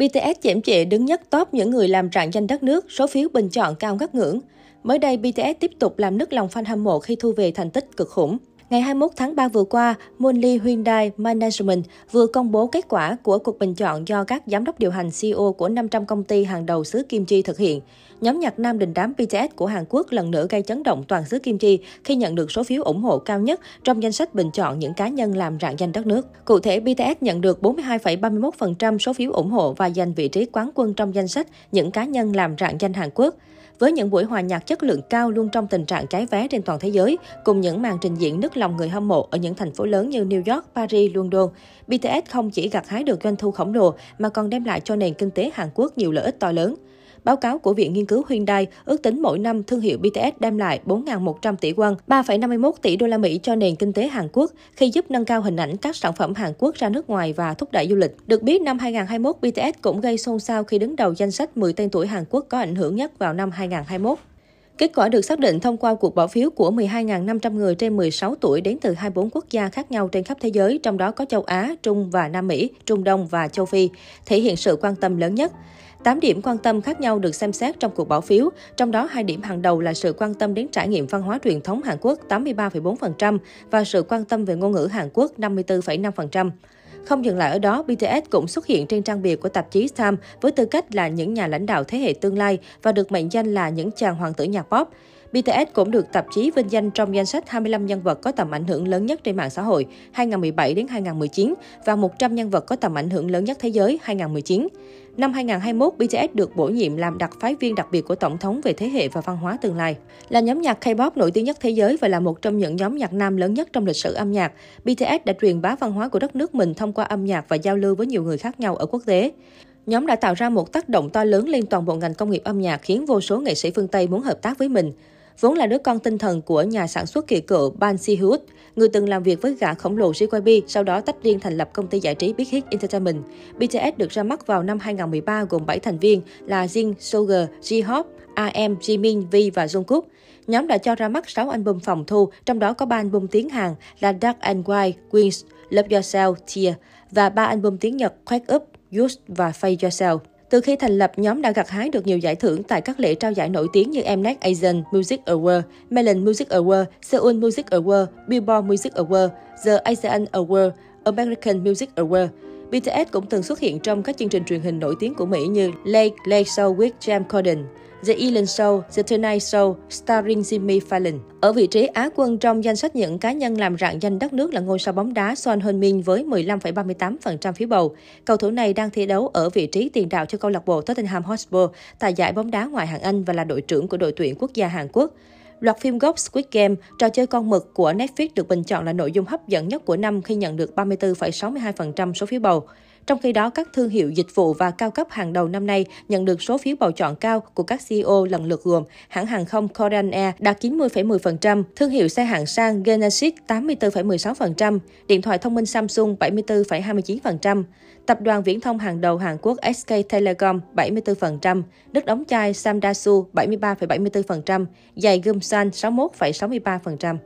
BTS chễm chệ đứng nhất top những người làm rạng danh đất nước, số phiếu bình chọn cao ngất ngưỡng. Mới đây, BTS tiếp tục làm nức lòng fan hâm mộ khi thu về thành tích cực khủng. Ngày 21 tháng 3 vừa qua, Monly Hyundai Management vừa công bố kết quả của cuộc bình chọn do các giám đốc điều hành CEO của 500 công ty hàng đầu xứ Kim Chi thực hiện. Nhóm nhạc nam đình đám BTS của Hàn Quốc lần nữa gây chấn động toàn xứ Kim Chi khi nhận được số phiếu ủng hộ cao nhất trong danh sách bình chọn những cá nhân làm rạng danh đất nước. Cụ thể, BTS nhận được 42,31% số phiếu ủng hộ và giành vị trí quán quân trong danh sách những cá nhân làm rạng danh Hàn Quốc. Với những buổi hòa nhạc chất lượng cao luôn trong tình trạng cháy vé trên toàn thế giới, cùng những màn trình diễn nức lòng người hâm mộ ở những thành phố lớn như New York, Paris, London, BTS không chỉ gặt hái được doanh thu khổng lồ mà còn đem lại cho nền kinh tế Hàn Quốc nhiều lợi ích to lớn. Báo cáo của Viện Nghiên cứu Hyundai ước tính mỗi năm thương hiệu BTS đem lại 4.100 tỷ won, 3,51 tỷ đô la Mỹ cho nền kinh tế Hàn Quốc khi giúp nâng cao hình ảnh các sản phẩm Hàn Quốc ra nước ngoài và thúc đẩy du lịch. Được biết, năm 2021, BTS cũng gây xôn xao khi đứng đầu danh sách 10 tên tuổi Hàn Quốc có ảnh hưởng nhất vào năm 2021. Kết quả được xác định thông qua cuộc bỏ phiếu của 12.500 người trên 16 tuổi đến từ 24 quốc gia khác nhau trên khắp thế giới, trong đó có châu Á, Trung và Nam Mỹ, Trung Đông và châu Phi, thể hiện sự quan tâm lớn nhất. 8 điểm quan tâm khác nhau được xem xét trong cuộc bỏ phiếu, trong đó hai điểm hàng đầu là sự quan tâm đến trải nghiệm văn hóa truyền thống Hàn Quốc 83,4% và sự quan tâm về ngôn ngữ Hàn Quốc 54,5%. Không dừng lại ở đó, BTS cũng xuất hiện trên trang bìa của tạp chí Time với tư cách là những nhà lãnh đạo thế hệ tương lai và được mệnh danh là những chàng hoàng tử nhạc pop. BTS cũng được tạp chí vinh danh trong danh sách 25 nhân vật có tầm ảnh hưởng lớn nhất trên mạng xã hội 2017 đến 2019 và 100 nhân vật có tầm ảnh hưởng lớn nhất thế giới 2019. Năm 2021, BTS được bổ nhiệm làm đặc phái viên đặc biệt của Tổng thống về thế hệ và văn hóa tương lai. Là nhóm nhạc K-pop nổi tiếng nhất thế giới và là một trong những nhóm nhạc nam lớn nhất trong lịch sử âm nhạc, BTS đã truyền bá văn hóa của đất nước mình thông qua âm nhạc và giao lưu với nhiều người khác nhau ở quốc tế. Nhóm đã tạo ra một tác động to lớn lên toàn bộ ngành công nghiệp âm nhạc khiến vô số nghệ sĩ phương Tây muốn hợp tác với mình vốn là đứa con tinh thần của nhà sản xuất kỳ cựu Ban Si-hyuk, người từng làm việc với gã khổng lồ JYP, sau đó tách riêng thành lập công ty giải trí Big Hit Entertainment. BTS được ra mắt vào năm 2013 gồm 7 thành viên là Jin, Sugar, J-Hope, RM, Jimin, V và Jungkook. Nhóm đã cho ra mắt 6 album phòng thu, trong đó có 3 album tiếng Hàn là Dark and White, Queens, Love Yourself, Tear và 3 album tiếng Nhật Quake Up, Use và Fade Yourself. Từ khi thành lập, nhóm đã gặt hái được nhiều giải thưởng tại các lễ trao giải nổi tiếng như Mnet Asian Music Award, Melon Music Award, Seoul Music Award, Billboard Music Award, The Asian Award, American Music Award. BTS cũng từng xuất hiện trong các chương trình truyền hình nổi tiếng của Mỹ như Late Late Show with James Corden, The Ellen Show, The Tonight Show, starring Jimmy Fallon. Ở vị trí Á quân trong danh sách những cá nhân làm rạng danh đất nước là ngôi sao bóng đá Son Heung-min với 15,38% phiếu bầu. Cầu thủ này đang thi đấu ở vị trí tiền đạo cho câu lạc bộ Tottenham Hotspur tại giải bóng đá ngoại hạng Anh và là đội trưởng của đội tuyển quốc gia Hàn Quốc. Loạt phim gốc Squid Game, trò chơi con mực của Netflix được bình chọn là nội dung hấp dẫn nhất của năm khi nhận được 34,62% số phiếu bầu. Trong khi đó, các thương hiệu dịch vụ và cao cấp hàng đầu năm nay nhận được số phiếu bầu chọn cao của các CEO lần lượt gồm hãng hàng không Korean Air đạt 90,10%, thương hiệu xe hạng sang Genesis 84,16%, điện thoại thông minh Samsung 74,29%, tập đoàn viễn thông hàng đầu Hàn Quốc SK Telecom 74%, nước đóng chai Samdasu 73,74%, giày Gumsan 61,63%.